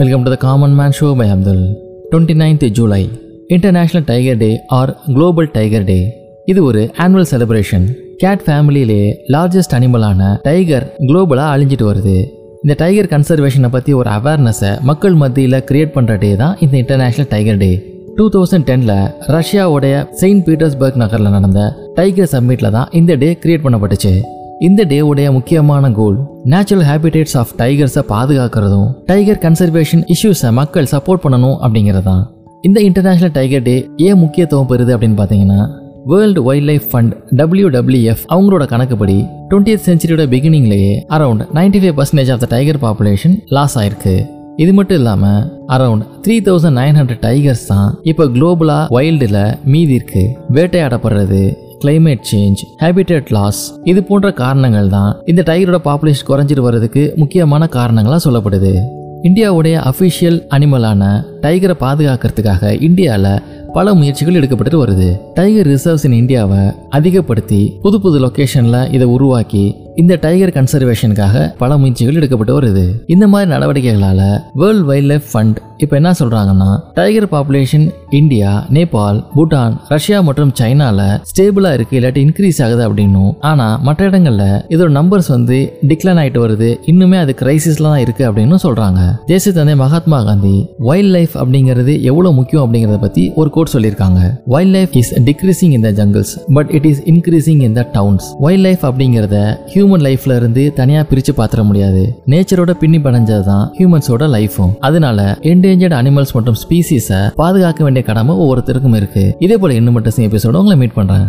Welcome to the common man show by Abdul twenty ninth July international tiger day or global tiger day இது ஒரு annual celebration cat ஃபேமிலியிலே largest அனிமலான tiger குளோபலாக அழிஞ்சிட்டு வருது. இந்த டைகர் கன்சர்வேஷனை பற்றி ஒரு அவேர்னஸை மக்கள் மத்தியில் கிரியேட் பண்ணுற டே தான் இந்த international tiger day two thousand டெனில் ரஷ்யாவுடைய செயின்ட் பீட்டர்ஸ்பர்க் நகரில் நடந்த டைகர் சம்மிட்டில் தான் இந்த டே கிரியேட் பண்ணப்பட்டுச்சு. இந்த டேவுடைய முக்கியமான கோல் நேச்சுரல் ஹேபிடேட்ஸ் ஆஃப் டைகர்ஸை பாதுகாக்கிறதும் டைகர் கன்சர்வேஷன் இஷ்யூஸை மக்கள் சப்போர்ட் பண்ணணும் அப்படிங்கிறதான் இந்த இன்டர்நேஷனல் டைகர் டே ஏன் முக்கியத்துவம் பெறுது அப்படின்னு பார்த்தீங்கன்னா world wild life fund W WF அவங்களோட கணக்குப்படி டுவெண்ட்டி சென்ச்சுரியோட பிகினிங்லேயே around ninety five percentage of the tiger population loss ஆயிருக்கு. இது மட்டும் இல்லாமல் around three thousand nine hundred tigers தான் இப்போ குளோபலாக வைல்டில் மீதி இருக்கு. வேட்டையாடப்படுறது கிளைமேட் சேஞ்ச் ஹேபிடேட் லாஸ் இது போன்ற காரணங்கள் தான் இந்த டைகரோட பாப்புலேஷன் குறைஞ்சிட்டு வர்றதுக்கு முக்கியமான காரணங்களாக சொல்லப்படுது. இந்தியாவுடைய அஃபிஷியல் அனிமலான டைகரை பாதுகாக்கிறதுக்காக இந்தியாவில் பல முயற்சிகள் எடுக்கப்பட்டு வருது. டைகர் ரிசர்வ்ஸ் இன் இந்தியாவை அதிகப்படுத்தி புது புது லொக்கேஷனில் இதை உருவாக்கி இந்த டைகர் கன்சர்வேஷனுக்காக பல முயற்சிகள் எடுக்கப்பட்டு வருது. இந்த மாதிரி நடவடிக்கைகளால் வேர்ல்ட் வைல்ட் லைஃப் ஃபண்ட் இப்போ என்ன சொல்றாங்கன்னா tiger population India Nepal Bhutan Russia மற்றும் சைனால ஸ்டேபிளா இருக்கு இல்லாட்டி இன்க்ரீஸ் ஆகுது அப்படின்னும். ஆனா மற்ற இடங்கள்ல இதோட நம்பர்ஸ் வந்து டிக்ளைன் ஆயிட்டு வருது இன்னுமே அது கிரைசிஸ்ல தான் இருக்கு அப்படின்னு சொல்றாங்க. தேசிய தந்தை மகாத்மா காந்தி வைல்ட் லைஃப் அப்படிங்கிறது எவ்வளவு முக்கியம் அப்படிங்கறத பத்தி ஒரு கோட் சொல்லியிருக்காங்க. Wild life is decreasing in the jungles but it is increasing in the towns wild life அப்படிங்கிறத ஹியூமன் லைஃப்ல இருந்து தனியா பிரிச்சு பாத்திர முடியாது. நேச்சரோட பின்னி படைஞ்சது தான் ஹியூமன்ஸோட லைஃபும் அதனால என்டேஞ்சர்ட் அனிமல்ஸ் மற்றும் ஸ்பீசிஸை பாதுகாக்க வேண்டிய கடமை ஒவ்வொருத்தருக்கும் இருக்கு. இதே போல இன்னும் மட்டும் எபிசோட உங்களை மீட் பண்றேன்.